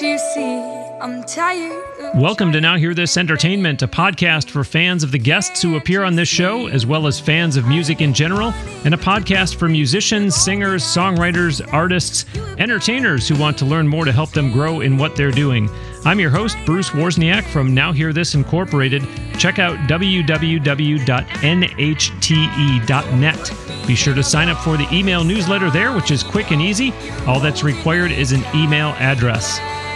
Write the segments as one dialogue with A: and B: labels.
A: You see? I'm tired.
B: Welcome to Now Hear This Entertainment, a podcast for fans of the guests who appear on this show, as well as fans of music in general, and a podcast for musicians, singers, songwriters, artists, entertainers who want to learn more to help them grow in what they're doing. I'm your host, Bruce Wozniak from Now Hear This Incorporated. Check out www.nhte.net. Be sure to sign up for the email newsletter there, which is quick and easy. All that's required is an email address.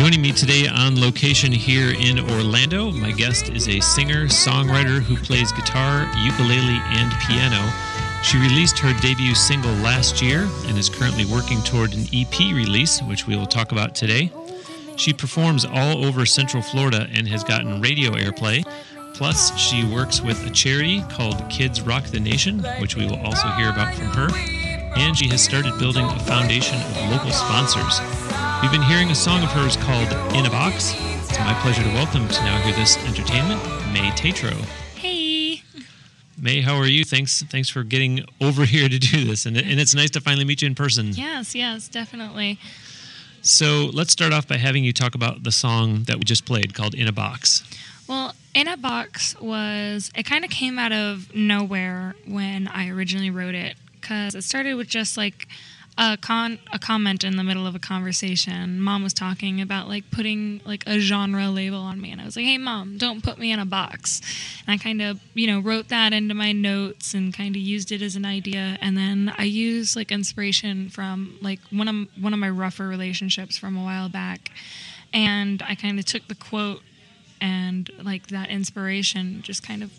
B: Joining me today on location here in Orlando, my guest is a singer songwriter who plays guitar, ukulele, and piano. She released her debut single last year and is currently working toward an EP release, which we will talk about today. She performs all over Central Florida and has gotten radio airplay. Plus, she works with a charity called Kids Rock the Nation, which we will also hear about from her. And she has started building a foundation of local sponsors. We've been hearing a song of hers called In a Box. It's my pleasure to welcome to Now Hear This Entertainment, Mai Tatro.
C: Hey.
B: Mai, how are you? Thanks, thanks for getting over here to do this, and, and it's nice to finally meet you in person.
C: Yes, yes, definitely.
B: So let's start off by having you talk about the song that we just played called "In a Box."
C: Well, In a Box was, it kind of came out of nowhere when I originally wrote it because it started with just like a, con- a comment in the middle of a conversation. Mom was talking about like putting like a genre label on me, and I was like, hey, mom, don't put me in a box. And I kind of, you know, wrote that into my notes and kind of used it as an idea. And then I used like inspiration from like one of, one of my rougher relationships from a while back. And I kind of took the quote and like that inspiration just kind of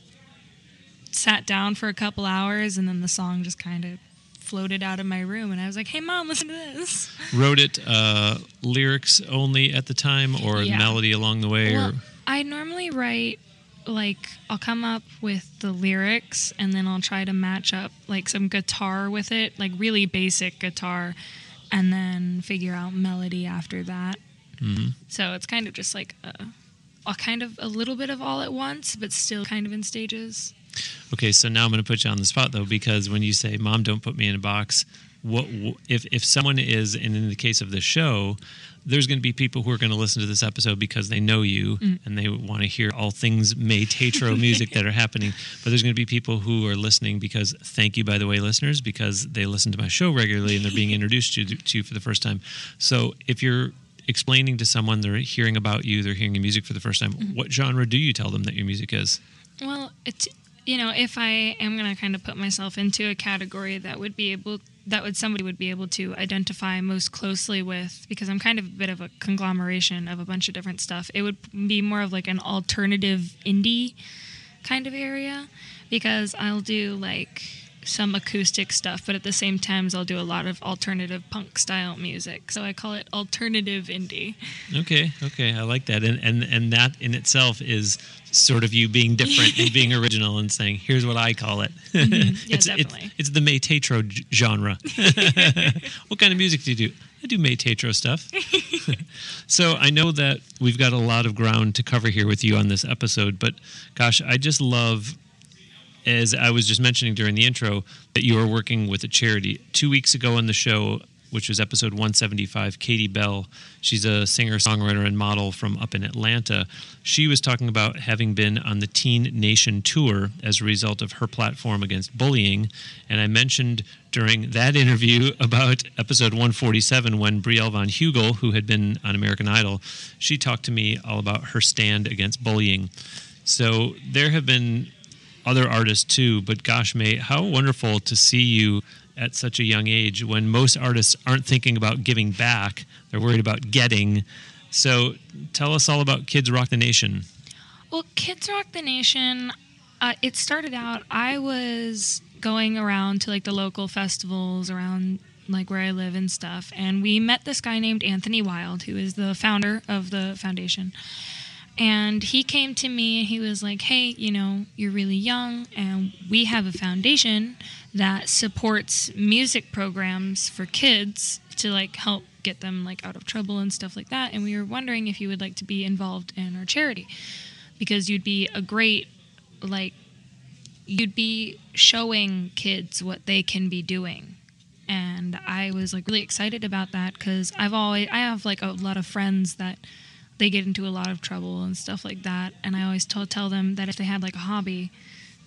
C: sat down for a couple hours and then the song just kind of floated out of my room and I was like, "Hey mom, listen to this."
B: Wrote it uh, lyrics only at the time, or
C: Yeah.
B: melody along the way,
C: Well,
B: or
C: I normally write like I'll come up with the lyrics and then I'll try to match up like some guitar with it, like really basic guitar and then figure out melody after that.
B: Mhm.
C: So it's kind of just like a, a kind of a little bit of all at once, but still kind of in stages.
B: Okay, so now I'm going to put you on the spot though, because when you say "Mom, don't put me in a box," what if if someone is, and in the case of the show, there's going to be people who are going to listen to this episode because they know you
C: Mm.
B: and they want to hear all things Mai Tatro music that are happening. But there's going to be people who are listening because, thank you, by the way, listeners, because they listen to my show regularly and they're being introduced to, to you for the first time. So if you're explaining to someone they're hearing about you, they're hearing your music for the first time,
C: Mm-hmm.
B: what genre do you tell them that your music is?
C: Well, it's you know, if I am going to kind of put myself into a category that would be able that would somebody would be able to identify most closely with because I'm kind of a bit of a conglomeration of a bunch of different stuff. It would be more of like an alternative indie kind of area because I'll do like some acoustic stuff, but at the same times I'll do a lot of alternative punk style music. So I call it alternative indie.
B: Okay, okay, I like that, and and and that in itself is sort of you being different and being original and saying, "Here's what I call it."
C: Mm-hmm. Yeah,
B: it's,
C: definitely.
B: It's, it's the Mai Tatro genre. what kind of music do you do? I do Mai Tatro stuff. so I know that we've got a lot of ground to cover here with you on this episode, but gosh, I just love as I was just mentioning during the intro, that you are working with a charity. Two weeks ago on the show, which was episode 175, Katie Bell, she's a singer, songwriter, and model from up in Atlanta. She was talking about having been on the Teen Nation tour as a result of her platform against bullying. And I mentioned during that interview about episode 147 when Brielle Von Hugel, who had been on American Idol, she talked to me all about her stand against bullying. So there have been other artists too, but gosh, mate, how wonderful to see you at such a young age when most artists aren't thinking about giving back, they're worried about getting. So tell us all about Kids Rock the Nation.
C: Well, Kids Rock the Nation, uh, it started out, I was going around to like the local festivals around like where I live and stuff. And we met this guy named Anthony Wild, who is the founder of the foundation. And he came to me and he was like, Hey, you know, you're really young, and we have a foundation that supports music programs for kids to like help get them like out of trouble and stuff like that. And we were wondering if you would like to be involved in our charity because you'd be a great, like, you'd be showing kids what they can be doing and i was like really excited about that because i've always i have like a lot of friends that they get into a lot of trouble and stuff like that. And i always tell, tell them that if they had like a hobby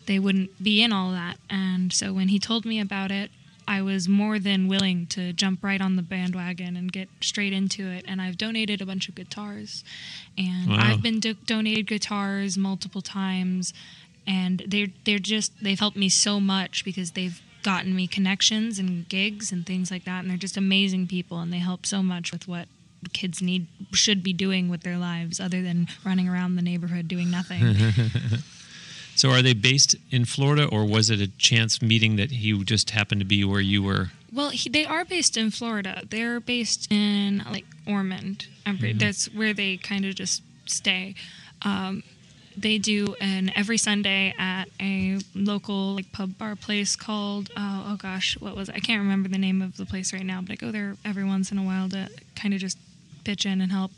C: they wouldn't be in all that. And so when he told me about it i was more than willing to jump right on the bandwagon and get straight into it. And i've donated a bunch of guitars. And
B: Wow.
C: i've been do- donated guitars multiple times. And they're they're just they've helped me so much because they've gotten me connections and gigs and things like that. And they're just amazing people and they help so much with what kids need should be doing with their lives other than running around the neighborhood doing nothing.
B: So are they based in Florida, or was it a chance meeting that he just happened to be where you were?
C: well he, they are based in florida. They're based in like ormond. Pretty, that's where they kind of just stay. Um, they do an every Sunday at a local like pub bar place called oh, oh gosh what was it? I can't remember the name of the place right now but I go there every once in a while to kind of just pitch in and help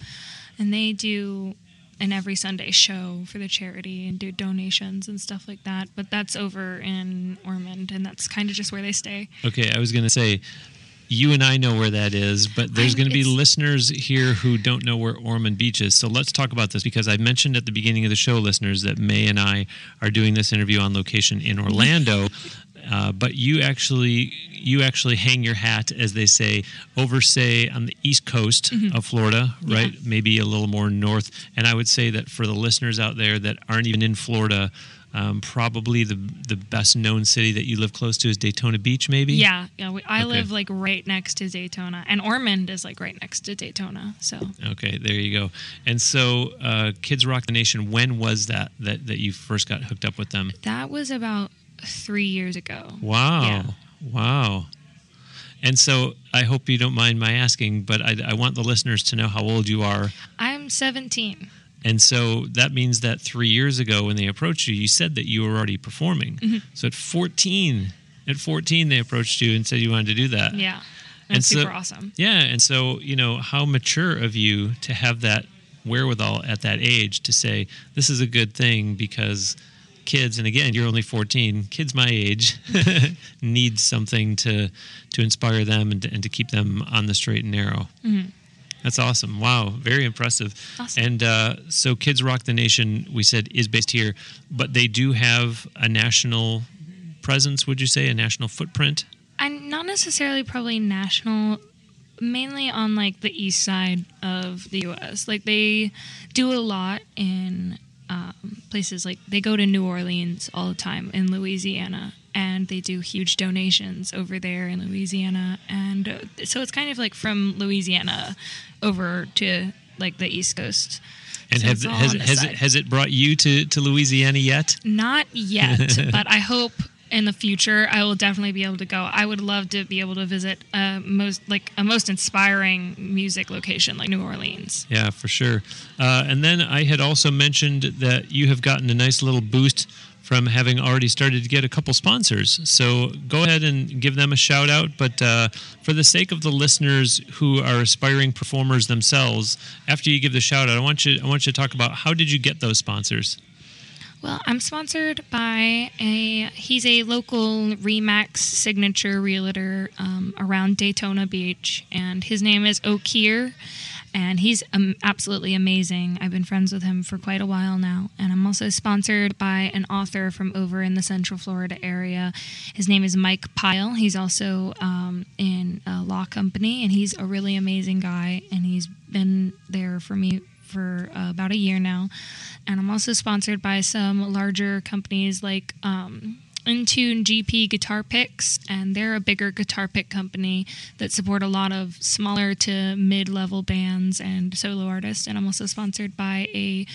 C: and they do an every Sunday show for the charity and do donations and stuff like that but that's over in Ormond and that's kind of just where they stay
B: Okay, I was going to say, you and I know where that is, but there's going to be listeners here who don't know where Ormond Beach is. So let's talk about this because I mentioned at the beginning of the show, listeners, that Mai and I are doing this interview on location in Orlando. Uh, but you actually you actually hang your hat, as they say, over say on the east coast of Florida, right? Maybe a little more north. And I would say that for the listeners out there that aren't even in Florida, um, probably the the best known city that you live close to is Daytona Beach, maybe.
C: Yeah, yeah. We, I
B: Okay.
C: live like right next to Daytona, and Ormond is like right next to Daytona. So
B: Okay, there you go. And so, uh, Kids Rock the Nation. When was that that that you first got hooked up with them?
C: that was about three years ago.
B: Wow,
C: Yeah.
B: wow. And so, I hope you don't mind my asking, but I, I want the listeners to know how old you are.
C: I'm 17.
B: And so that means that three years ago, when they approached you, you said that you were already performing.
C: Mm-hmm.
B: So at 14, at 14, they approached you and said you wanted to do that.
C: Yeah,
B: And
C: that's
B: so-
C: super awesome.
B: Yeah, and so you know how mature of you to have that wherewithal at that age to say this is a good thing because kids, and again, you're only 14. Kids my age need something to to inspire them and to, and to keep them on the straight and narrow. That's awesome! Wow, very impressive.
C: Awesome.
B: And uh, so, Kids Rock the Nation, we said, is based here, but they do have a national presence. Would you say a national footprint?
C: I'm not necessarily probably national, mainly on like the east side of the U.S. Like they do a lot in um, places like they go to New Orleans all the time in Louisiana, and they do huge donations over there in Louisiana, and uh, so it's kind of like from Louisiana over to like the East Coast.
B: And
C: So
B: has, has, has, it, has it brought you to, to Louisiana yet?
C: Not yet, but I hope in the future I will definitely be able to go. I would love to be able to visit a most like a most inspiring music location like New Orleans.
B: Yeah, for sure. Uh, and then I had also mentioned that you have gotten a nice little boost from having already started to get a couple sponsors. So go ahead and give them a shout out. But uh, for the sake of the listeners who are aspiring performers themselves, after you give the shout out, I want you I want you to talk about how did you get those sponsors?
C: Well, I'm sponsored by a he's a local Remax signature realtor um, around Daytona Beach, and his name is O'Keir, and he's um, absolutely amazing. I've been friends with him for quite a while now, and I'm also sponsored by an author from over in the Central Florida area. His name is Mike Pyle. He's also um, in a law company, and he's a really amazing guy, and he's been there for me for uh, about a year now. And I'm also sponsored by some larger companies like um, Intune GP Guitar Picks, and they're a bigger guitar pick company that support a lot of smaller to mid level bands and solo artists. And I'm also sponsored by a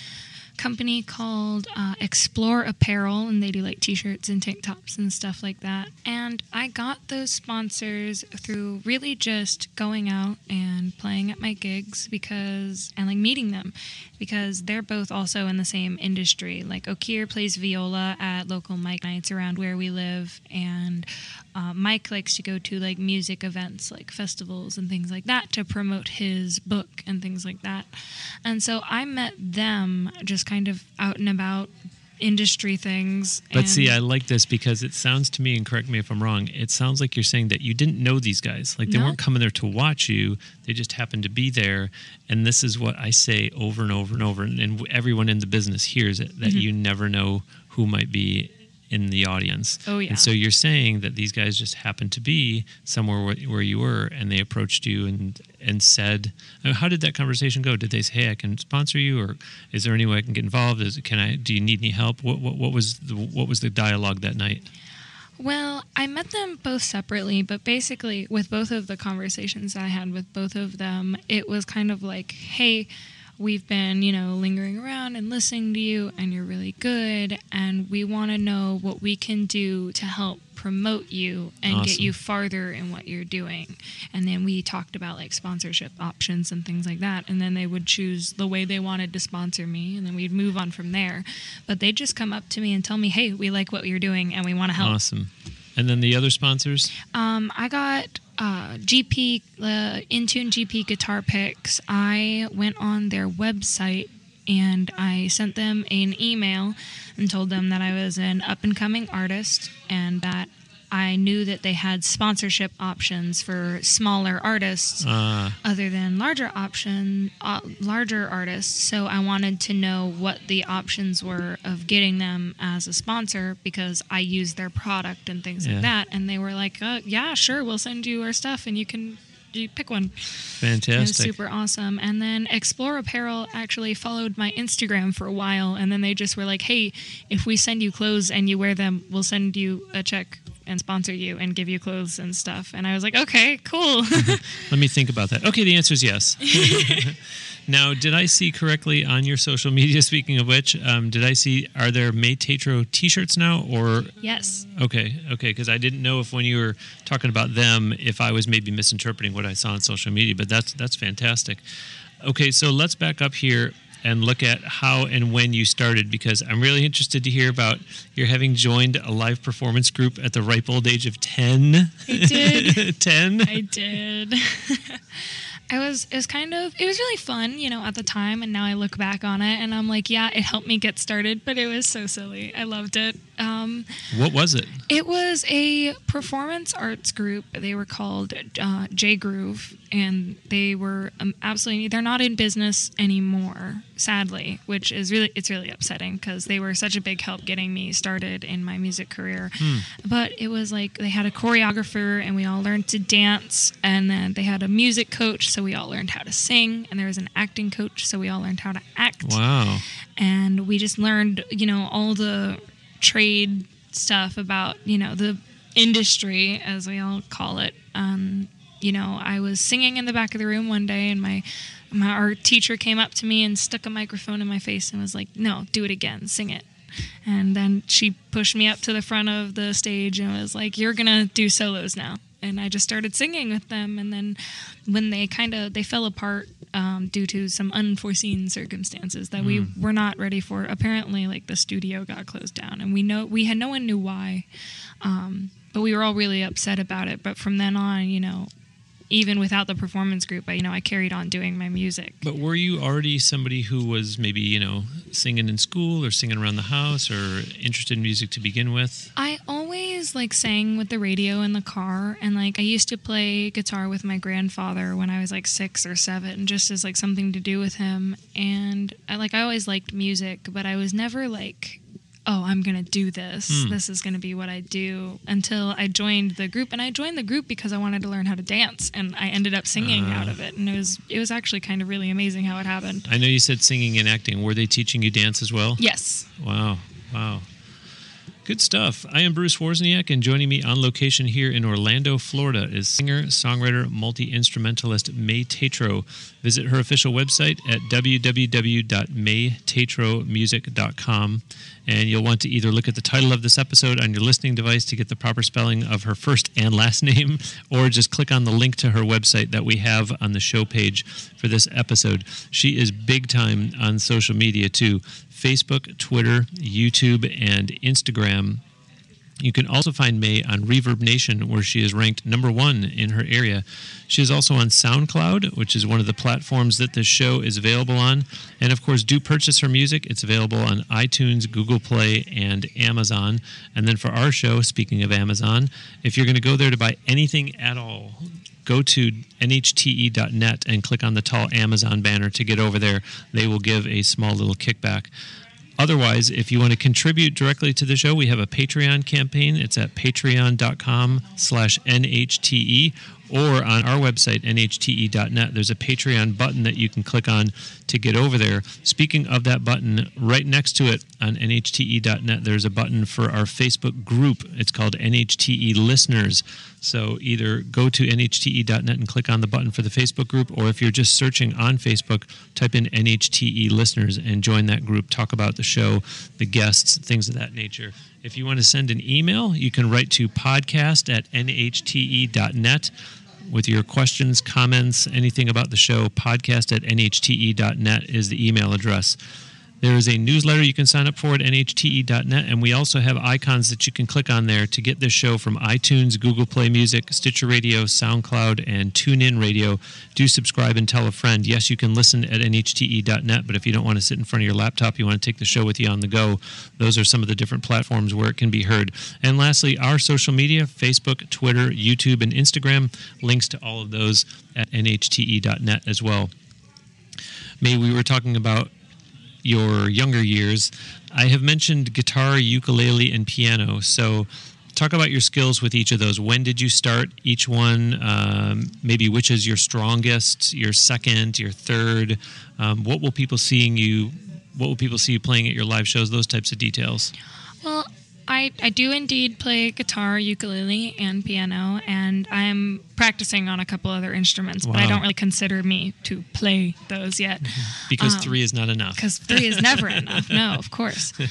C: company called uh, Explore Apparel, and they do like t shirts and tank tops and stuff like that. And And I got those sponsors through really just going out and playing at my gigs because, and like meeting them because they're both also in the same industry. Like Okir plays viola at local mic nights around where we live, and uh, Mike likes to go to like music events, like festivals and things like that, to promote his book and things like that. And so I met them just kind of out and about industry things.
B: But see, I like this because it sounds to me, and correct me if I'm wrong, it sounds like you're saying that you didn't know these guys. Like they
C: No.
B: weren't coming there to watch you, they just happened to be there. And this is what I say over and over and over. And, and everyone in the business hears it that
C: Mm-hmm.
B: you never know who might be in the audience.
C: Oh, yeah.
B: And so you're saying that these guys just happened to be somewhere where, where you were and they approached you and, and said, I mean, how did that conversation go? Did they say, hey, I can sponsor you or is there any way I can get involved? Is, can I, do you need any help? What, what, what was the, what was the dialogue that night?
C: Well, I met them both separately, but basically, with both of the conversations that I had with both of them, it was kind of like, hey, we've been, you know, lingering around and listening to you, and you're really good, and we want to know what we can do to help promote you and get you farther in what you're doing. And then we talked about like sponsorship options and things like that. And then they would choose the way they wanted to sponsor me, and then we'd move on from there. But they'd just come up to me and tell me, hey, we like what you're doing, and we want to help.
B: Awesome. And then the other sponsors?
C: Um, I got uh, GP uh, Intune GP guitar picks. I went on their website and I sent them an email and told them that I was an up and coming artist and that I knew that they had sponsorship options for smaller artists
B: Uh,
C: other than larger option uh, larger artists. So i wanted to know what the options were of getting them as a sponsor because i use their product and things
B: Yeah.
C: like that. And they were like uh, yeah sure we'll send you our stuff and you can you pick one.
B: Fantastic.
C: super awesome. And then explore apparel actually followed my instagram for a while. And then they just were like hey if we send you clothes and you wear them we'll send you a check and sponsor you and give you clothes and stuff and i was like okay cool
B: Let me think about that. Okay, the answer is yes. now, did I see correctly on your social media? Speaking of which, um, did I see are there Mai Tatro T-shirts now, or
C: yes
B: okay, okay? Because I didn't know if when you were talking about them, if I was maybe misinterpreting what I saw on social media. But that's that's fantastic. Okay, so let's back up here and look at how and when you started because I'm really interested to hear about your having joined a live performance group at the ripe old age of 10.
C: I did.
B: 10?
C: I did. I was it was kind of it was really fun, you know, at the time and now I look back on it and I'm like, yeah, it helped me get started, but it was so silly. I loved it. Um,
B: What was it?
C: it was a performance arts group. They were called uh, J Groove, and they were um, absolutely. They're not in business anymore, sadly, which is really it's really upsetting because they were such a big help getting me started in my music career. But it was like they had a choreographer, and we all learned to dance, and then they had a music coach, so we all learned how to sing, and there was an acting coach, so we all learned how to act
B: Wow.
C: and we just learned you know all the trade stuff about you know the industry as we all call it. Um, you know i was singing in the back of the room one day and my my our teacher came up to me and stuck a microphone in my face and was like no do it again. Sing it. And then she pushed me up to the front of the stage and was like you're gonna do solos now and i just started singing with them. And then when they kind of they fell apart um, due to some unforeseen circumstances that we were not ready for. Apparently like the studio got closed down and we know we had no one knew why um, but we were all really upset about it. But from then on you know even without the performance group I, you know i carried on doing my music
B: But were you already somebody who was maybe, you know, singing in school or singing around the house or interested in music to begin with?
C: I always like sang with the radio in the car and like I used to play guitar with my grandfather when I was like 6 or 7 just as like something to do with him and I like I always liked music but I was never like oh I'm going to do this
B: Hmm.
C: this is going to be what I do until I joined the group and I joined the group because I wanted to learn how to dance and I ended up singing
B: Ah.
C: out of it and it was it was actually kind of really amazing how it happened.
B: I know you said singing and acting. Were they teaching you dance as well?
C: Yes.
B: Wow. Wow. Good stuff. I am Bruce Wozniak, and joining me on location here in Orlando, Florida, is singer, songwriter, multi instrumentalist Mai Tatro. Visit her official website at www.maytatromusic.com. And you'll want to either look at the title of this episode on your listening device to get the proper spelling of her first and last name, or just click on the link to her website that we have on the show page for this episode. She is big time on social media too Facebook, Twitter, YouTube, and Instagram. You can also find Mai on Reverb Nation, where she is ranked number one in her area. She is also on SoundCloud, which is one of the platforms that this show is available on. And of course, do purchase her music. It's available on iTunes, Google Play, and Amazon. And then for our show, speaking of Amazon, if you're going to go there to buy anything at all, go to nhte.net and click on the tall Amazon banner to get over there. They will give a small little kickback. Otherwise, if you want to contribute directly to the show, we have a Patreon campaign. It's at patreon.com slash NHTE or on our website, nhte.net. There's a Patreon button that you can click on to get over there. Speaking of that button, right next to it on nhte.net, there's a button for our Facebook group. It's called NHTE Listeners. So either go to nhte.net and click on the button for the Facebook group, or if you're just searching on Facebook, type in NHTE Listeners and join that group. Talk about the show, the guests, things of that nature. If you want to send an email, you can write to podcast at nhte.net with your questions, comments, anything about the show. Podcast at nhte.net is the email address. There is a newsletter you can sign up for at nhte.net, and we also have icons that you can click on there to get this show from iTunes, Google Play Music, Stitcher Radio, SoundCloud, and TuneIn Radio. Do subscribe and tell a friend. Yes, you can listen at nhte.net, but if you don't want to sit in front of your laptop, you want to take the show with you on the go, those are some of the different platforms where it can be heard. And lastly, our social media Facebook, Twitter, YouTube, and Instagram. Links to all of those at nhte.net as well. Mai we were talking about your younger years. I have mentioned guitar, ukulele, and piano. So, talk about your skills with each of those. When did you start each one? Um, maybe which is your strongest, your second, your third? Um, what will people seeing you? What will people see you playing at your live shows? Those types of details.
C: Well, I, I do indeed play guitar, ukulele, and piano, and I'm practicing on a couple other instruments, but I don't really consider me to play those yet.
B: Because
C: Um,
B: three is not enough.
C: because three is never enough. No, of course.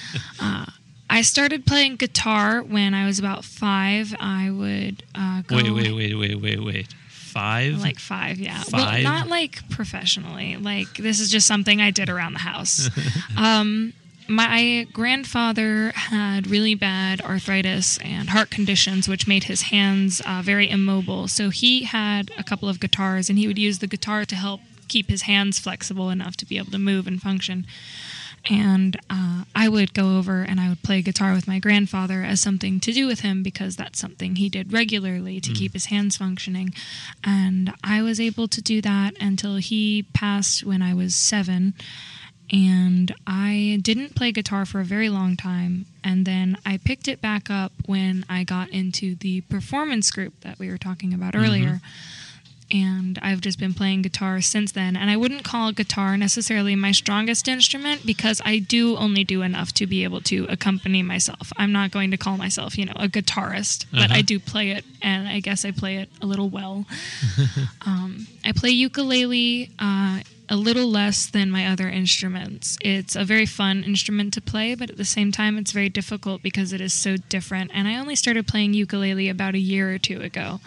C: Uh, I started playing guitar when I was about five. I would uh, go
B: Wait, wait, wait, wait, wait, wait. Five?
C: like five, yeah.
B: Five?
C: Well, not like professionally. Like this is just something I did around the house. um, my grandfather had really bad arthritis and heart conditions, which made his hands uh, very immobile. So he had a couple of guitars, and he would use the guitar to help keep his hands flexible enough to be able to move and function. And uh, I would go over and I would play guitar with my grandfather as something to do with him because that's something he did regularly to keep his hands functioning. And I was able to do that until he passed when I was seven. And I didn't play guitar for a very long time. And then I picked it back up when I got into the performance group that we were talking about earlier and I've just been playing guitar since then. And I wouldn't call guitar necessarily my strongest instrument because I do only do enough to be able to accompany myself. I'm not going to call myself, you know, a guitarist, but
B: Uh-huh.
C: I do play it, and I guess I play it a little well. um, I play ukulele. Uh, a little less than my other instruments. It's a very fun instrument to play, but at the same time, it's very difficult because it is so different. And I only started playing ukulele about a year or two ago.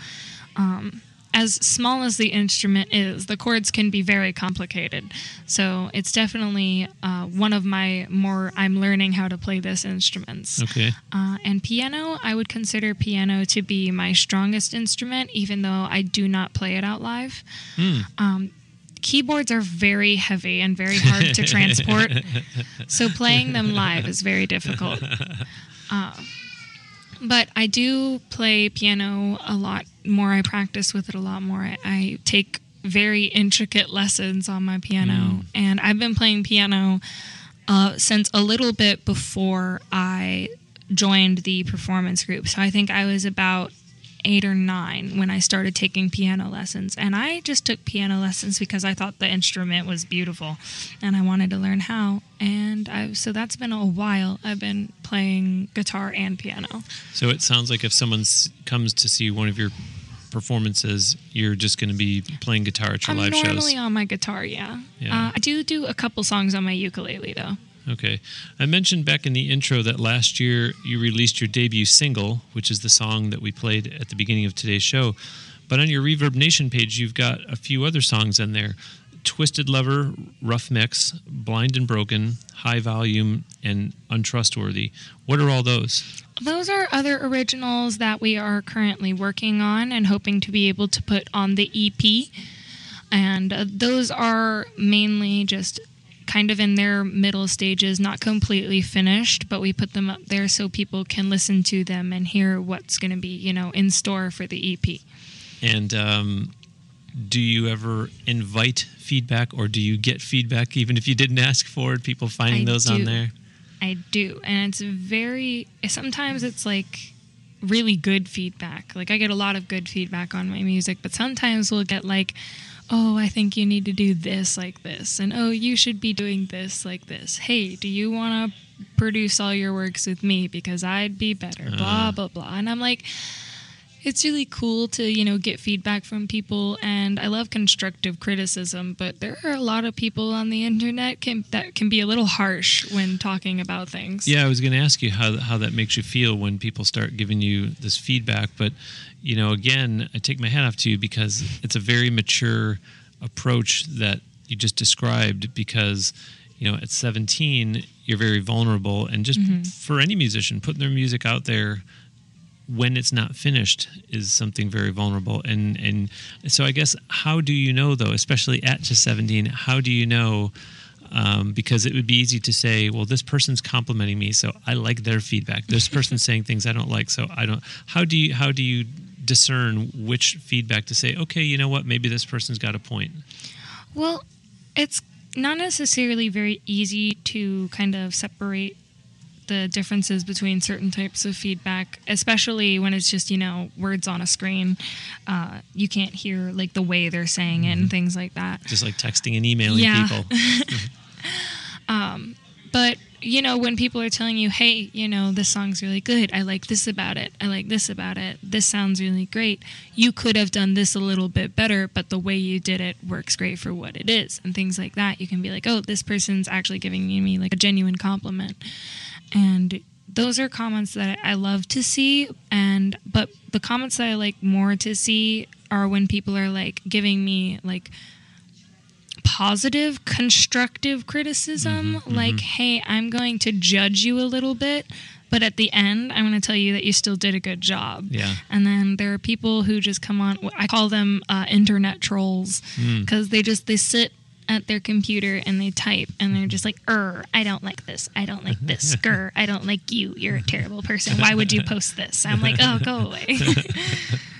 C: Um, as small as the instrument is, the chords can be very complicated. So it's definitely uh, one of my more I'm learning how to play this instruments.
B: Okay.
C: Uh, and piano, I would consider piano to be my strongest instrument, even though I do not play it out live.
B: Hmm.
C: Um, keyboards are very heavy and very hard to transport, so playing them live is very difficult. Uh, but I do play piano a lot more. I practice with it a lot more. I, I take very intricate lessons on my piano, and I've been playing piano uh, since a little bit before I joined the performance group. So I think I was about eight or nine when I started taking piano lessons. And I just took piano lessons because I thought the instrument was beautiful and I wanted to learn how. And I, so that's been a while. I've been playing guitar and piano.
B: So it sounds like if someone comes to see one of your performances, you're just going to be playing guitar at your
C: I'm
B: live
C: normally
B: shows.
C: on my guitar, yeah.
B: Yeah.
C: Uh, I do do a couple songs on my ukulele though.
B: Okay. I mentioned back in the intro that last year you released your debut single, which is the song that we played at the beginning of today's show. But on your Reverb Nation page, you've got a few other songs in there Twisted Lover, Rough Mix, Blind and Broken, High Volume, and Untrustworthy. What are all those?
C: Those are other originals that we are currently working on and hoping to be able to put on the EP. And uh, those are mainly just kind of in their middle stages, not completely finished, but we put them up there so people can listen to them and hear what's going to be, you know, in store for the EP.
B: And um, do you ever invite feedback or do you get feedback even if you didn't ask for it? People finding
C: I
B: those on there?
C: I do. And it's very, sometimes it's like really good feedback. Like I get a lot of good feedback on my music, but sometimes we'll get like, oh, I think you need to do this like this. And oh, you should be doing this like this. Hey, do you want to produce all your works with me? Because I'd be better. Blah, uh-huh. blah, blah. And I'm like, it's really cool to you know get feedback from people and i love constructive criticism but there are a lot of people on the internet can, that can be a little harsh when talking about things.
B: Yeah, I was going to ask you how how that makes you feel when people start giving you this feedback, but you know, again, I take my hat off to you because it's a very mature approach that you just described because you know, at 17, you're very vulnerable and just mm-hmm. for any musician putting their music out there when it's not finished is something very vulnerable. And and so i guess how do you know though especially at just 17 how do you know um, because it would be easy to say well this person's complimenting me so i like their feedback. This person's saying things i don't like so i don't how do you how do you discern which feedback to say okay you know what maybe this person's got a point?
C: Well it's not necessarily very easy to kind of separate the differences between certain types of feedback, especially when it's just, you know, words on a screen. Uh, you can't hear like the way they're saying it and things like that.
B: just like texting and emailing
C: Yeah.
B: people
C: But, you know, when people are telling you, hey, you know, this song's really good. I like this about it. I like this about it. This sounds really great. You could have done this a little bit better, but the way you did it works great for what it is. And things like that. You can be like, oh, this person's actually giving me like a genuine compliment. And those are comments that I love to see. And, but the comments that I like more to see are when people are like giving me like, positive, constructive criticism. Mm-hmm, mm-hmm. Like, hey, I'm going to judge you a little bit, but at the end, I'm going to tell you that you still did a good job.
B: Yeah.
C: And then there are people who just come on. I call them uh, internet trolls hmm. because they just they sit at their computer and they type and they're just like, "Er, I don't like this. I don't like this. Grr, I don't like you. You're a terrible person. Why would you post this?" I'm like, "Oh, go away."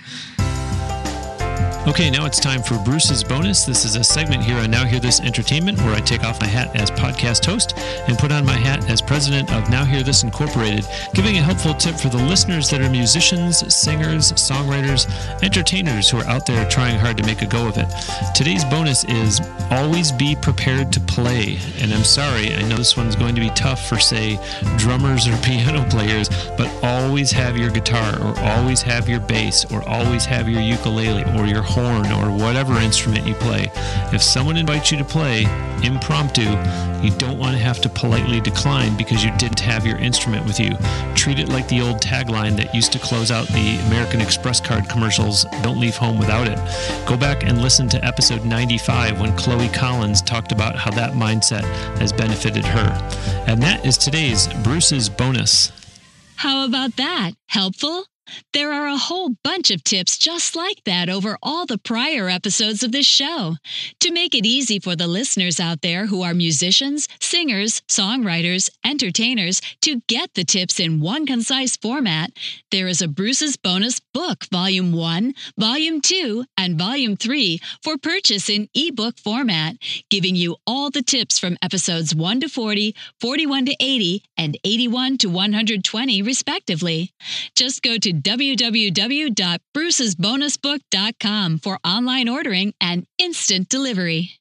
B: Okay, now it's time for Bruce's bonus. This is a segment here on Now Hear This Entertainment where I take off my hat as podcast host and put on my hat as president of Now Hear This Incorporated, giving a helpful tip for the listeners that are musicians, singers, songwriters, entertainers who are out there trying hard to make a go of it. Today's bonus is always be prepared to play. And I'm sorry, I know this one's going to be tough for, say, drummers or piano players, but always have your guitar or always have your bass or always have your ukulele or your horn or whatever instrument you play. If someone invites you to play impromptu, you don't want to have to politely decline because you didn't have your instrument with you. Treat it like the old tagline that used to close out the American Express card commercials don't leave home without it. Go back and listen to episode 95 when Chloe Collins talked about how that mindset has benefited her. And that is today's Bruce's bonus.
D: How about that? Helpful? There are a whole bunch of tips just like that over all the prior episodes of this show. To make it easy for the listeners out there who are musicians, singers, songwriters, entertainers to get the tips in one concise format, there is a Bruce's Bonus Book, Volume 1, Volume 2, and Volume 3 for purchase in ebook format, giving you all the tips from episodes 1 to 40, 41 to 80, and 81 to 120, respectively. Just go to www.brucesbonusbook.com for online ordering and instant delivery.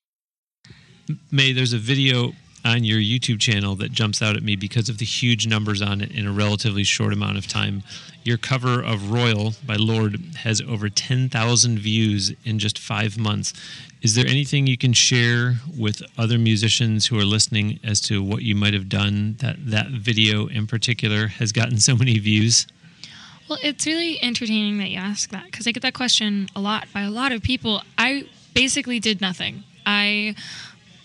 B: Mai, there's a video on your YouTube channel that jumps out at me because of the huge numbers on it in a relatively short amount of time. Your cover of Royal by Lorde has over 10,000 views in just five months. Is there anything you can share with other musicians who are listening as to what you might have done that that video in particular has gotten so many views?
C: Well, it's really entertaining that you ask that because I get that question a lot by a lot of people. I basically did nothing. I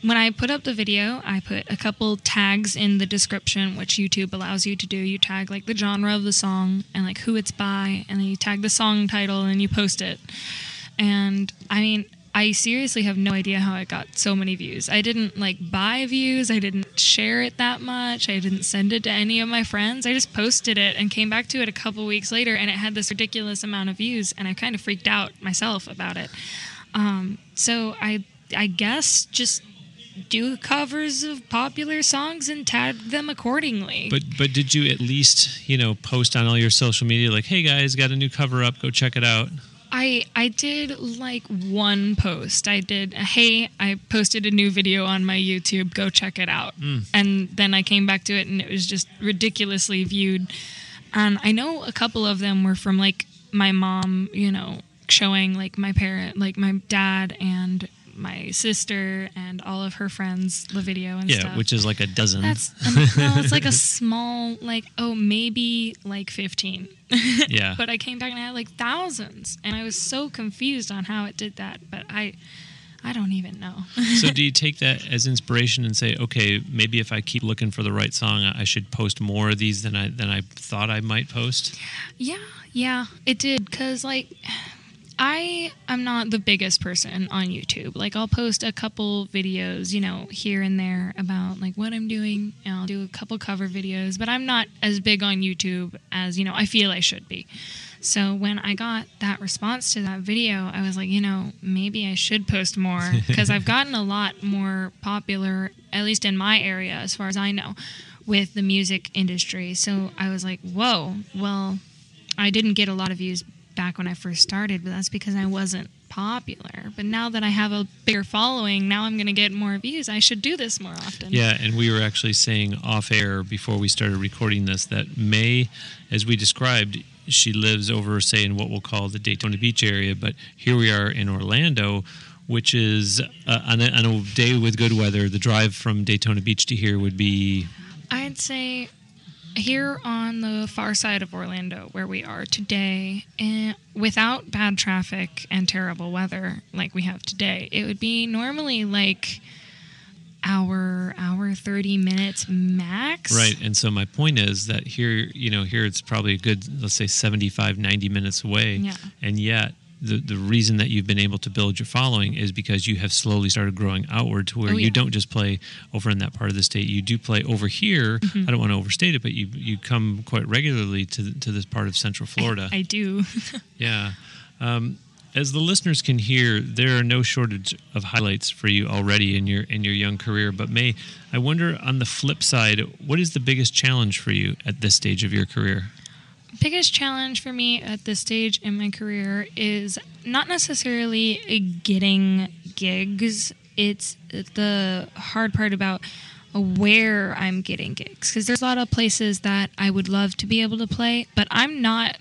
C: when I put up the video, I put a couple tags in the description, which YouTube allows you to do. You tag like the genre of the song and like who it's by, and then you tag the song title and you post it. And I mean, I seriously have no idea how it got so many views. I didn't like buy views, I didn't share it that much, I didn't send it to any of my friends. I just posted it and came back to it a couple weeks later and it had this ridiculous amount of views and I kind of freaked out myself about it. Um, so I I guess just do covers of popular songs and tag them accordingly.
B: But but did you at least, you know, post on all your social media like, "Hey guys, got a new cover up, go check it out."
C: I I did like one post. I did hey, I posted a new video on my YouTube. Go check it out. Hmm. And then I came back to it and it was just ridiculously viewed. And I know a couple of them were from like my mom, you know, showing like my parent, like my dad and my sister and all of her friends the video and stuff.
B: Yeah,
C: stuff.
B: which is like a dozen.
C: that's no, it's like a small like oh maybe like 15
B: yeah.
C: but I came back and I had like thousands, and I was so confused on how it did that. But I, I don't even know.
B: so do you take that as inspiration and say, okay, maybe if I keep looking for the right song, I should post more of these than I than I thought I might post?
C: yeah, yeah, it did. Cause like, I am not the biggest person on YouTube. Like, I'll post a couple videos, you know, here and there about like what I'm doing, and I'll do a couple cover videos. But I'm not as big on YouTube as you know I feel I should be. So when I got that response to that video, I was like, you know, maybe I should post more because I've gotten a lot more popular, at least in my area, as far as I know, with the music industry. So I was like, whoa, well, I didn't get a lot of views back when I first started, but that's because I wasn't popular. But now that I have a bigger following, now I'm going to get more views. I should do this more often.
B: Yeah, and we were actually saying off air before we started recording this that Mai, as we described, she lives over, say, in what we'll call the Daytona Beach area, but here we are in Orlando, which is uh, on, a, on a day with good weather. The drive from Daytona Beach to here would be
C: I'd say here on the far side of Orlando, where we are today, eh, without bad traffic and terrible weather like we have today, it would be normally like hour, hour, 30 minutes max.
B: Right. And so my point is that here, you know, here it's probably a good, let's say 75, 90 minutes away.
C: Yeah.
B: And yet, the, the reason that you've been able to build your following is because you have slowly started growing outward to where
C: Oh,
B: you don't just play over in that part of the state. You do play over here.
C: Mm-hmm.
B: I don't want to overstate it, but you you come quite regularly to to this part of Central Florida.
C: I do.
B: Yeah. Um, as the listeners can hear, there are no shortage of highlights for you already in your in your young career. But Mai, I wonder on the flip side, what is the biggest challenge for you at this stage of your career?
C: Biggest challenge for me at this stage in my career is not necessarily getting gigs. It's the hard part about where I'm getting gigs because there's a lot of places that I would love to be able to play, but I'm not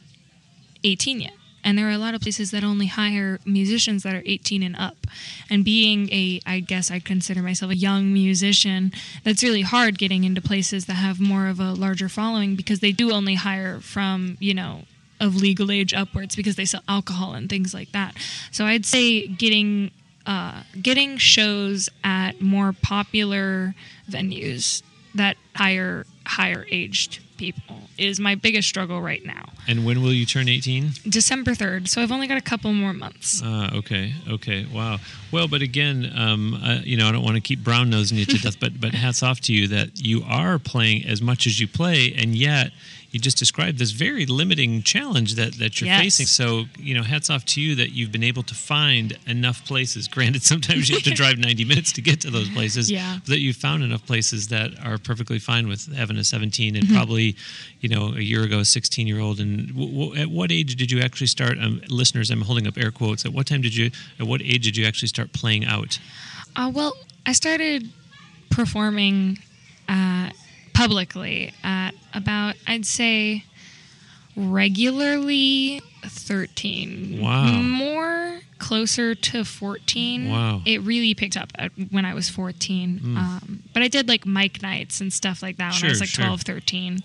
C: 18 yet. And there are a lot of places that only hire musicians that are 18 and up. And being a, I guess I'd consider myself a young musician, that's really hard getting into places that have more of a larger following because they do only hire from, you know, of legal age upwards because they sell alcohol and things like that. So I'd say getting uh, getting shows at more popular venues that hire higher aged people is my biggest struggle right now.
B: And when will you turn 18?
C: December 3rd, so I've only got a couple more months.
B: Uh, okay, okay, wow. Well, but again, um, uh, you know, I don't want to keep brown nosing you to death, but but hats off to you that you are playing as much as you play, and yet, you just described this very limiting challenge that, that you're
C: Yes.
B: facing. So, you know, hats off to you that you've been able to find enough places. Granted, sometimes you have to drive 90 minutes to get to those places.
C: Yeah.
B: But that you've found enough places that are perfectly fine with having a 17
C: Mm-hmm.
B: and probably, you know, a year ago, a 16 year old. And w- w- at what age did you actually start? Um, listeners, I'm holding up air quotes. At what time did you, at what age did you actually start playing out?
C: Uh, well, I started performing uh, publicly at about, I'd say, regularly 13.
B: Wow.
C: More closer to 14.
B: Wow.
C: It really picked up at, when I was 14. Um, but I did like mic nights and stuff like that when
B: Sure,
C: I was like
B: sure.
C: 12, 13.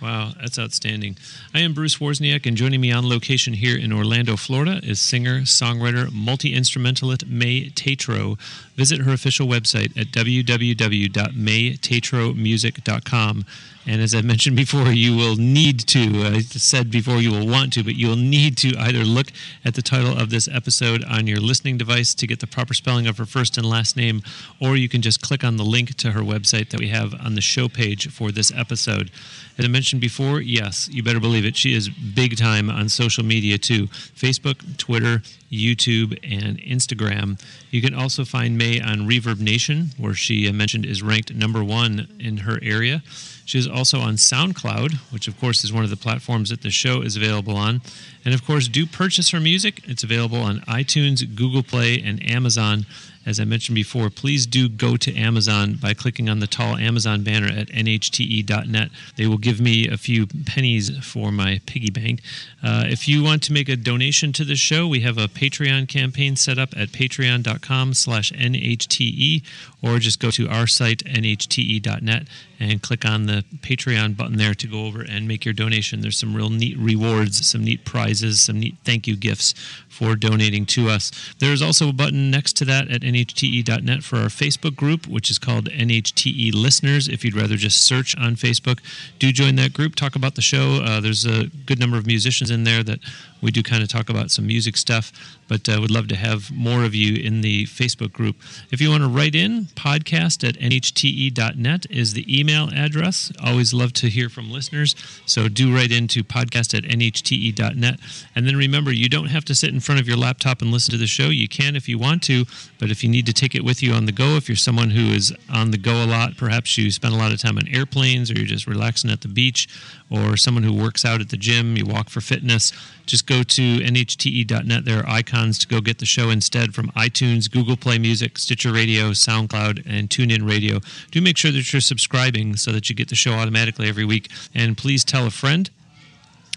B: Wow, that's outstanding. I am Bruce Wawrzyniak, and joining me on location here in Orlando, Florida, is singer, songwriter, multi instrumentalist Mai Tatro. Visit her official website at www.maitatromusic.com. And as I mentioned before, you will need to, I said before you will want to, but you will need to either look at the title of this episode on your listening device to get the proper spelling of her first and last name, or you can just click on the link to her website that we have on the show page for this episode. As I mentioned before, yes, you better believe it. She is big time on social media too Facebook, Twitter, YouTube, and Instagram. You can also find Mai on Reverb Nation, where she mentioned is ranked number one in her area. She is also on SoundCloud, which of course is one of the platforms that the show is available on. And of course, do purchase her music. It's available on iTunes, Google Play, and Amazon. As I mentioned before, please do go to Amazon by clicking on the tall Amazon banner at nhte.net. They will give me a few pennies for my piggy bank. Uh, if you want to make a donation to the show, we have a Patreon campaign set up at patreon.com slash nhte, or just go to our site, nhte.net, and click on the Patreon button there to go over and make your donation. There's some real neat rewards, some neat prizes, some neat thank you gifts for donating to us. There is also a button next to that at nhte.net for our Facebook group, which is called NHTE Listeners. If you'd rather just search on Facebook, do join that group. Talk about the show. Uh, there's a good number of musicians in there that we do kind of talk about some music stuff, but uh, would love to have more of you in the Facebook group. If you want to write in, podcast at nhte.net is the email address. Always love to hear from listeners, so do write into podcast at nhte.net. And then remember, you don't have to sit in front of your laptop and listen to the show. You can if you want to, but if you need to take it with you on the go, if you're someone who is on the go a lot, perhaps you spend a lot of time on airplanes or you're just relaxing at the beach, or someone who works out at the gym, you walk for fitness, just go to nhte.net. There are icons to go get the show instead from iTunes, Google Play Music, Stitcher Radio, SoundCloud, and TuneIn Radio. Do make sure that you're subscribing so that you get the show automatically every week. And please tell a friend.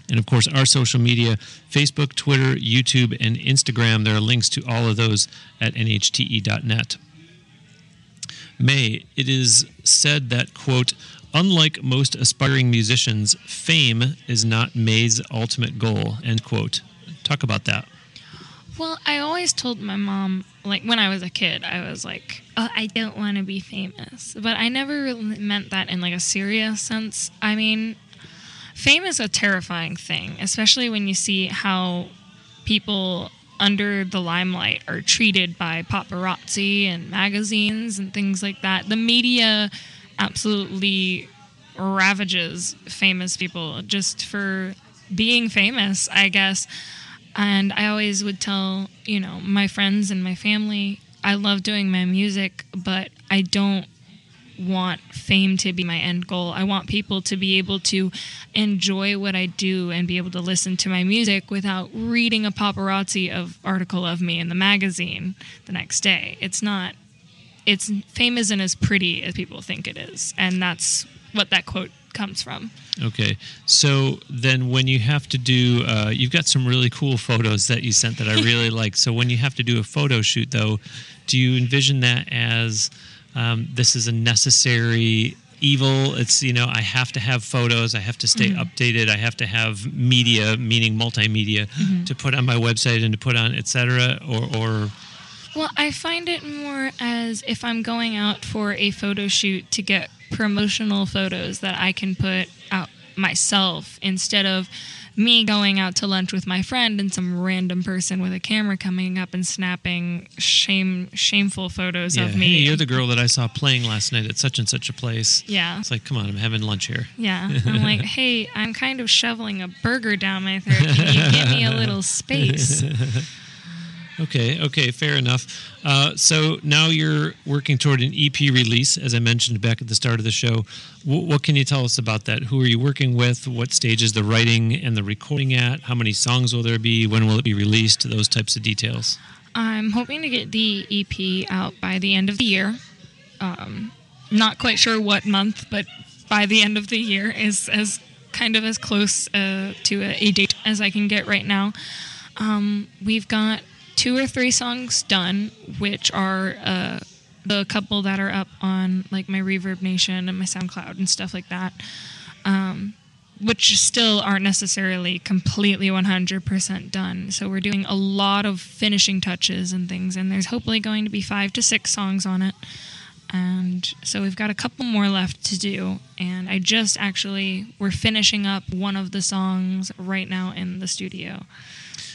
B: And of course, our social media Facebook, Twitter, YouTube, and Instagram. There are links to all of those at nhte.net. Mai, it is said that, quote, unlike most aspiring musicians, fame is not Mai's ultimate goal, end quote. Talk about that.
C: Well, I always told my mom, like when I was a kid, I was like, oh, I don't want to be famous. But I never really meant that in like a serious sense. I mean, fame is a terrifying thing, especially when you see how people under the limelight are treated by paparazzi and magazines and things like that. The media absolutely ravages famous people just for being famous, I guess. And I always would tell, you know, my friends and my family, I love doing my music, but I don't want fame to be my end goal. I want people to be able to enjoy what I do and be able to listen to my music without reading a paparazzi of article of me in the magazine the next day. It's not it's fame isn't as pretty as people think it is. And that's what that quote comes from.
B: Okay, so then when you have to do, uh, you've got some really cool photos that you sent that I really like. So when you have to do a photo shoot, though, do you envision that as um, this is a necessary evil? It's you know I have to have photos, I have to stay updated, I have to have media, meaning multimedia, to put on my website and to put on etc. Or or
C: Well, I find it more as if I'm going out for a photo shoot to get promotional photos that I can put out myself instead of me going out to lunch with my friend and some random person with a camera coming up and snapping shame shameful photos
B: Yeah.
C: of me.
B: Hey, you're the girl that I saw playing last night at such and such a place.
C: yeah.
B: It's like, come on, I'm having lunch here.
C: Yeah. I'm like, hey, I'm kind of shoveling a burger down my throat. Can you give me a little space?
B: Okay, okay, fair enough. Uh, so now you're working toward an EP release, as I mentioned back at the start of the show. W- what can you tell us about that? Who are you working with? What stage is the writing and the recording at? How many songs will there be? When will it be released? Those types of details.
C: I'm hoping to get the EP out by the end of the year. Um, not quite sure what month, but by the end of the year is as kind of as close uh, to a, a date as I can get right now. Um, we've got two or three songs done, which are uh, the couple that are up on like my Reverb Nation and my SoundCloud and stuff like that. Um, which still aren't necessarily completely 100% done. So we're doing a lot of finishing touches and things, and there's hopefully going to be five to six songs on it. And so we've got a couple more left to do. And I just actually, we're finishing up one of the songs right now in the studio.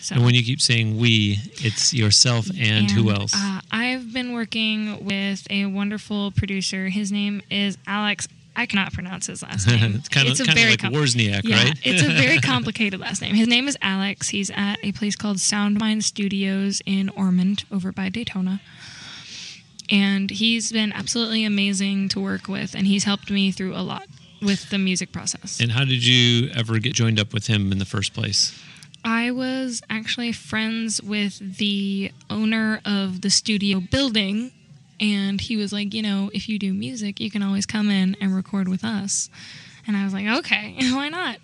C: So,
B: And when you keep saying we, it's yourself and, who else?
C: Uh, I've been working with a wonderful producer. His name is Alex. I cannot pronounce his last name.
B: it's kind of
C: a
B: kind of
C: very
B: like
C: com-
B: Wawrzyniak,
C: yeah,
B: right?
C: it's a very complicated last name. His name is Alex. He's at a place called Soundmind Studios in Ormond, over by Daytona. And he's been absolutely amazing to work with, and he's helped me through a lot with the music process.
B: and how did you ever get joined up with him in the first place?
C: I was actually friends with the owner of the studio building, and he was like, you know, if you do music, you can always come in and record with us. And I was like, okay, why not?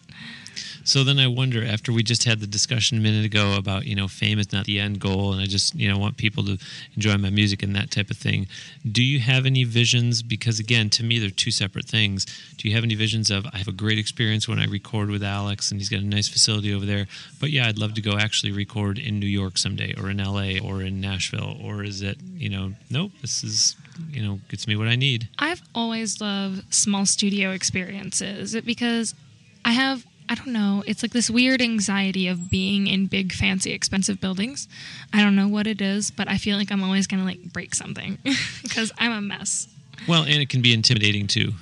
B: So then I wonder, after we just had the discussion a minute ago about, you know, fame is not the end goal, and I just, you know, want people to enjoy my music and that type of thing. Do you have any visions? Because again, to me, they're two separate things. Do you have any visions of, I have a great experience when I record with Alex, and he's got a nice facility over there, but yeah, I'd love to go actually record in New York someday, or in LA, or in Nashville, or is it, you know, nope, this is, you know, gets me what I need?
C: I've always loved small studio experiences because I have, I don't know, it's like this weird anxiety of being in big, fancy, expensive buildings. I don't know what it is, but I feel like I'm always going to like break something because I'm a mess.
B: Well, and it can be intimidating too.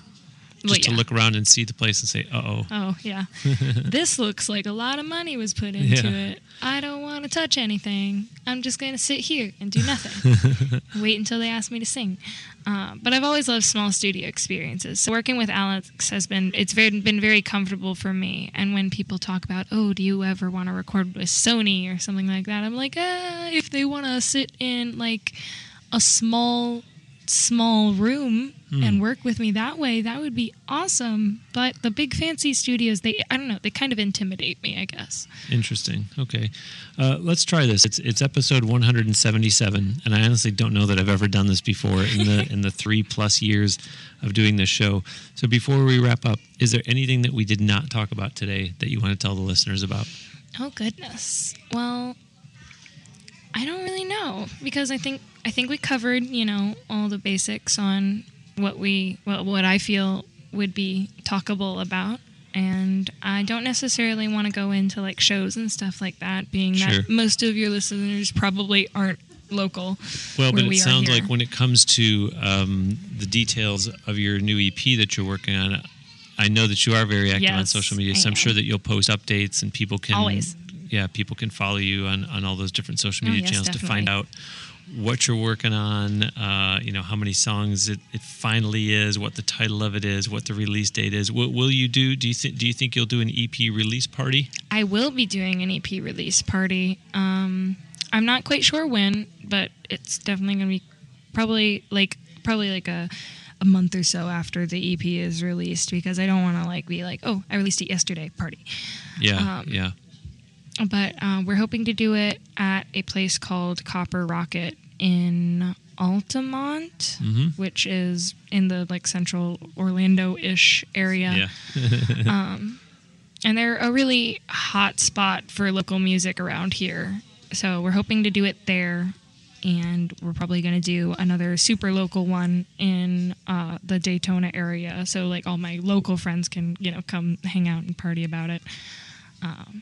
C: Well,
B: Just to look around and see the place and say, uh oh.
C: Oh, yeah. this looks like a lot of money was put into
B: Yeah.
C: it. I don't want to touch anything. I'm just going to sit here and do nothing. Wait until they ask me to sing. Uh, but I've always loved small studio experiences. So working with Alex has been it's very, been very comfortable for me. And when people talk about, oh, do you ever want to record with Sony or something like that? I'm like, ah, if they want to sit in like a small small room and work with me that way that would be awesome but the big fancy studios they i don't know they kind of intimidate me i guess
B: Interesting. Okay, uh, let's try this. It's it's episode 177, and I honestly don't know that I've ever done this before in the in the three plus years of doing this show. So before we wrap up, is there anything that we did not talk about today that you want to tell the listeners about?
C: oh goodness well i don't really know because i think i think we covered you know all the basics on what we well, what i feel would be talkable about and I don't necessarily want to go into like shows and stuff like that, being
B: Sure.
C: that most of your listeners probably aren't local.
B: Well, but it
C: we
B: sounds like when it comes to um, the details of your new EP that you're working on, I know that you are very active on social media, so I'm sure that you'll post updates and people can
C: Always.
B: yeah, people can follow you on, on all those different social
C: Oh,
B: media
C: yes,
B: channels to find out what you're working on, uh, you know, how many songs it, it finally is, what the title of it is, what the release date is. What will you do? Do you think do you think you'll do an EP release party?
C: I will be doing an EP release party. Um, I'm not quite sure when, but it's definitely going to be probably like probably like a a month or so after the EP is released because I don't want to like be like, oh, I released it yesterday, party.
B: Yeah,
C: Um,
B: yeah.
C: But uh, we're hoping to do it at a place called Copper Rocket in Altamont,
B: hmm
C: which is in the like central Orlando-ish area.
B: Yeah.
C: and they're a really hot spot for local music around here. So we're hoping to do it there, and we're probably going to do another super local one in uh, the Daytona area. So like all my local friends can you know come hang out and party about it. Um,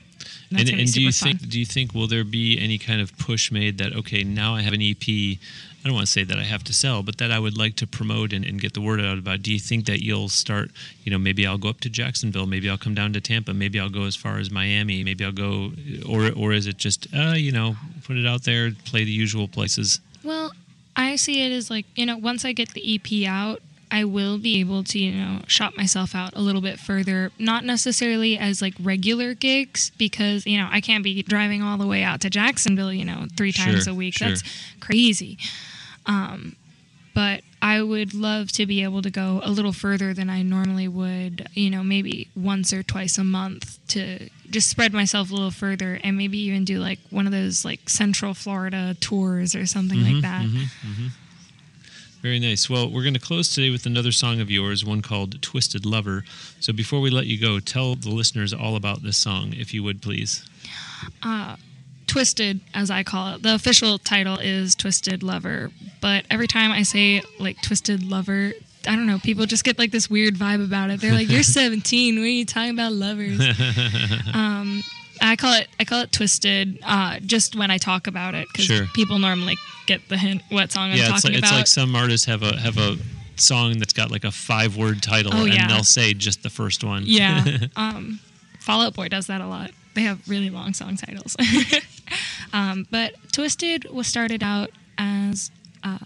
B: and
C: that's
B: and do you
C: fun.
B: think do you think will there be any kind of push made that okay now I have an EP I don't want to say that I have to sell but that I would like to promote and, and get the word out about do you think that you'll start you know maybe I'll go up to Jacksonville maybe I'll come down to Tampa maybe I'll go as far as Miami maybe I'll go or or is it just uh you know put it out there play the usual places
C: Well, I see it as like, you know, once I get the EP out, I will be able to, you know, shop myself out a little bit further. Not necessarily as like regular gigs because, you know, I can't be driving all the way out to Jacksonville, you know, three times
B: Sure,
C: a week.
B: sure.
C: That's crazy. Um, but I would love to be able to go a little further than I normally would, you know, maybe once or twice a month to just spread myself a little further and maybe even do like one of those like Central Florida tours or something
B: Mm-hmm,
C: like that.
B: Very nice. Well, we're going to close today with another song of yours, one called Twisted Lover. So before we let you go, tell the listeners all about this song, if you would please.
C: Twisted, as I call it. The official title is Twisted Lover, but every time I say like Twisted Lover, I don't know, people just get like this weird vibe about it. They're like, "You're 17. What are you talking about lovers?" um, I call it I call it Twisted uh, just when I talk about it because
B: Sure.
C: people normally get the hint what song I'm
B: yeah, it's
C: talking
B: like, it's like some artists have a have a song that's got like a five word title
C: Oh,
B: and
C: yeah.
B: they'll say just the first one.
C: Yeah. um, Fall Out Boy does that a lot. They have really long song titles. um, but Twisted was started out as uh,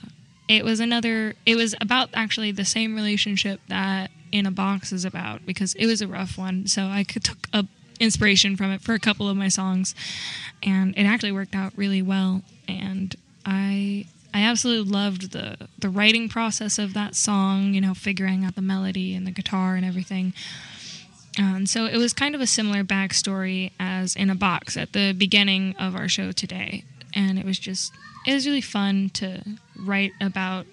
C: it was another. It was about actually the same relationship that In a Box is about because it was a rough one. So I could took a inspiration from it for a couple of my songs, and it actually worked out really well. And I I absolutely loved the the writing process of that song. You know, figuring out the melody and the guitar and everything. Um, so it was kind of a similar backstory as in a box at the beginning of our show today, and it was just it was really fun to write about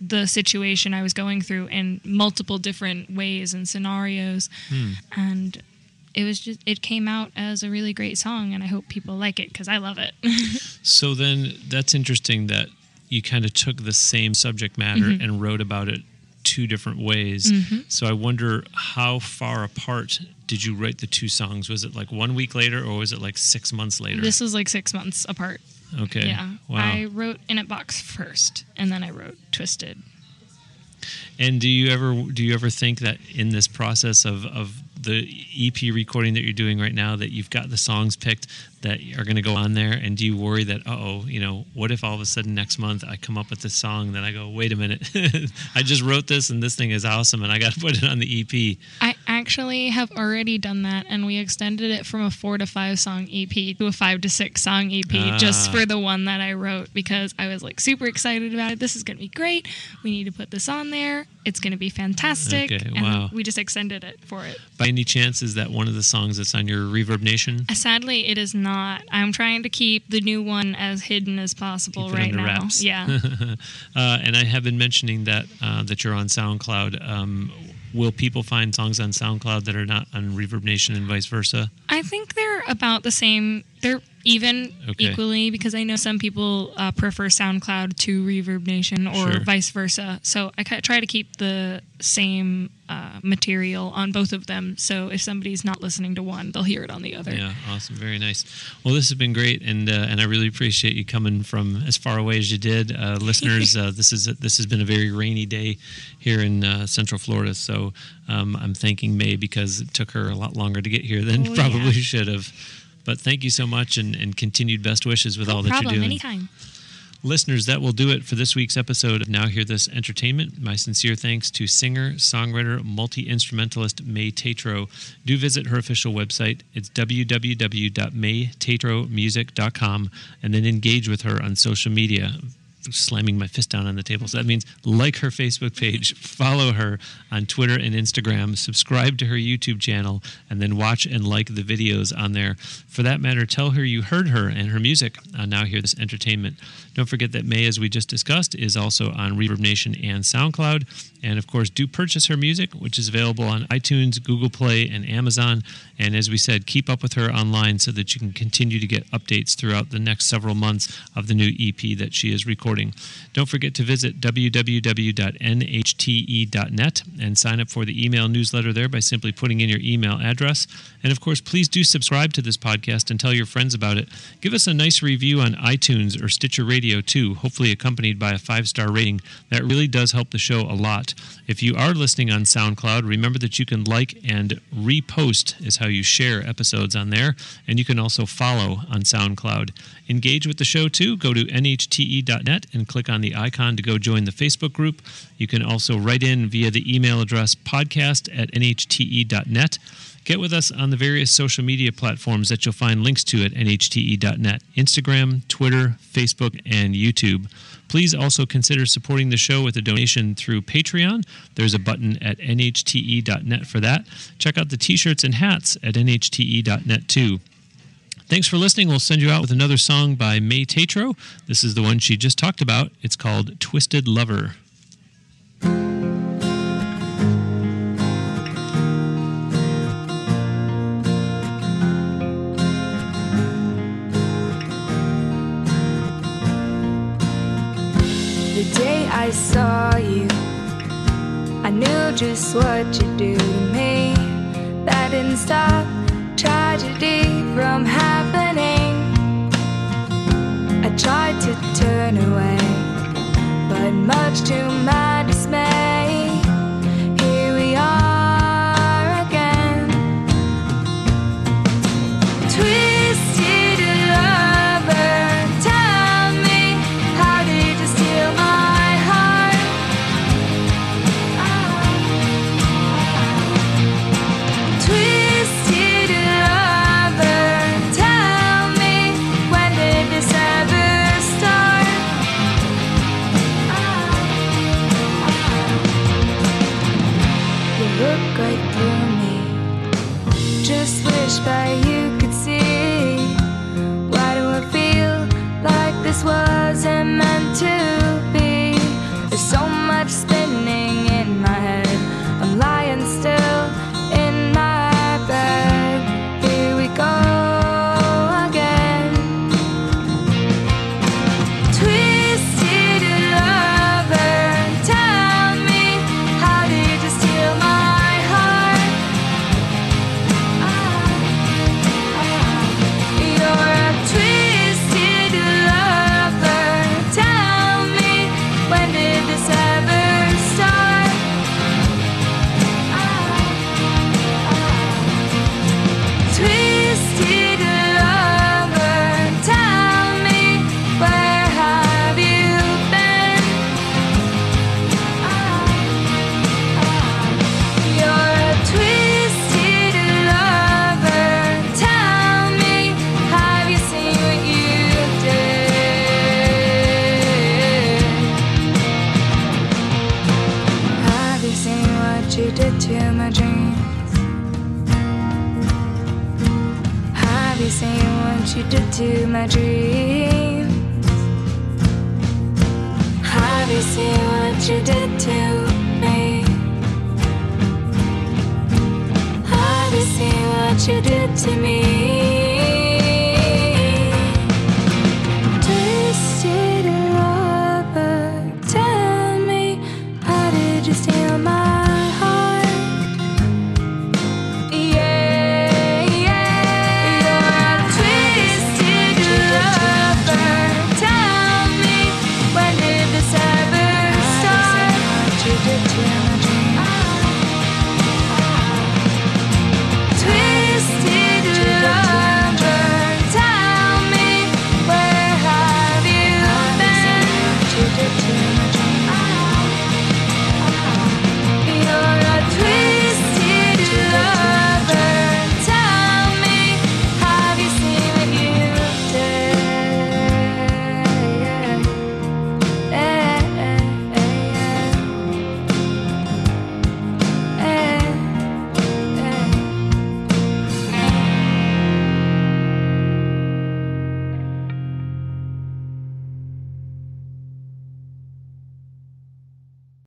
C: the situation I was going through in multiple different ways and scenarios, and it was just it came out as a really great song, and I hope people like it because I love it.
B: So then that's interesting that you kind of took the same subject matter
C: Mm-hmm.
B: and wrote about it two different ways. So I wonder how far apart did you write the two songs? Was it like one week later or was it like six months later?
C: this was like six months apart.
B: okay.
C: Yeah,
B: Wow.
C: I wrote in a box first, and then I wrote Twisted.
B: And do you ever do you ever think that in this process of, of the EP recording that you're doing right now that you've got the songs picked that are going to go on there and do you worry that oh you know what if all of a sudden next month I come up with this song then I go wait a minute I just wrote this and this thing is awesome and I got to put it on the EP
C: I actually have already done that, and we extended it from a four to five song EP to a five to six song EP just
B: Ah.
C: for the one that I wrote because I was like super excited about it. This is going to be great. We need to put this on there. It's going to be fantastic.
B: Okay,
C: and
B: wow.
C: we just extended it for it.
B: by any chance is that one of the songs that's on your Reverb Nation
C: Uh, Sadly, it is not. I'm trying to keep the new one as hidden as possible right now.
B: wraps.
C: Yeah.
B: uh, and I have been mentioning that uh, that you're on SoundCloud um, will people find songs on SoundCloud that are not on Reverb Nation and vice versa
C: I think they're about the same. They're even
B: Okay.
C: equally because I know some people uh, prefer SoundCloud to Reverb Nation or
B: Sure.
C: vice versa. So I try to keep the same uh, material on both of them. So if somebody's not listening to one, they'll hear it on the other.
B: Yeah, awesome, very nice. Well, this has been great, and uh, and I really appreciate you coming from as far away as you did, uh, listeners. uh, this is this has been a very rainy day here in uh, Central Florida, so um, I'm thanking Mai because it took her a lot longer to get here than
C: Oh,
B: probably
C: yeah.
B: should have. But thank you so much, and, and continued best wishes with
C: No
B: all that
C: problem.
B: you're doing.
C: Anytime.
B: Listeners, that will do it for this week's episode of Now Hear This Entertainment. My sincere thanks to singer, songwriter, multi instrumentalist Mai Tatro. Do visit her official website. It's www.maitatromusic.com and then engage with her on social media. Slamming my fist down on the table. So that means like her Facebook page, follow her on Twitter and Instagram, subscribe to her YouTube channel, and then watch and like the videos on there. For that matter, tell her you heard her and her music on Now Hear This Entertainment. Don't forget that Mai, as we just discussed, is also on Reverb Nation and SoundCloud. And of course, do purchase her music, which is available on iTunes, Google Play, and Amazon. And as we said, keep up with her online so that you can continue to get updates throughout the next several months of the new EP that she is recording. Don't forget to visit www.nhte.net and sign up for the email newsletter there by simply putting in your email address. And of course, please do subscribe to this podcast and tell your friends about it. Give us a nice review on iTunes or Stitcher Radio too, hopefully accompanied by a five star rating. That really does help the show a lot. If you are listening on SoundCloud, remember that you can like and repost, is how you share episodes on there. And you can also follow on SoundCloud. Engage with the show too. Go to nhte.net and click on the icon to go join the Facebook group. You can also write in via the email address podcast at nhte.net. Get with us on the various social media platforms that you'll find links to at nhte.net Instagram, Twitter, Facebook, and YouTube. Please also consider supporting the show with a donation through Patreon. There's a button at nhte.net for that. Check out the t shirts and hats at nhte.net too. Thanks for listening. We'll send you out with another song by Mai Tatro. This is the one she just talked about. It's called Twisted Lover.
A: I saw you, I knew just what you'd do to me. That didn't stop tragedy from happening. I tried to turn away, but much to my dismay, you did to my dreams? Have you seen what you did to my dreams? Have you seen what you did to me? Have you seen what you did to me?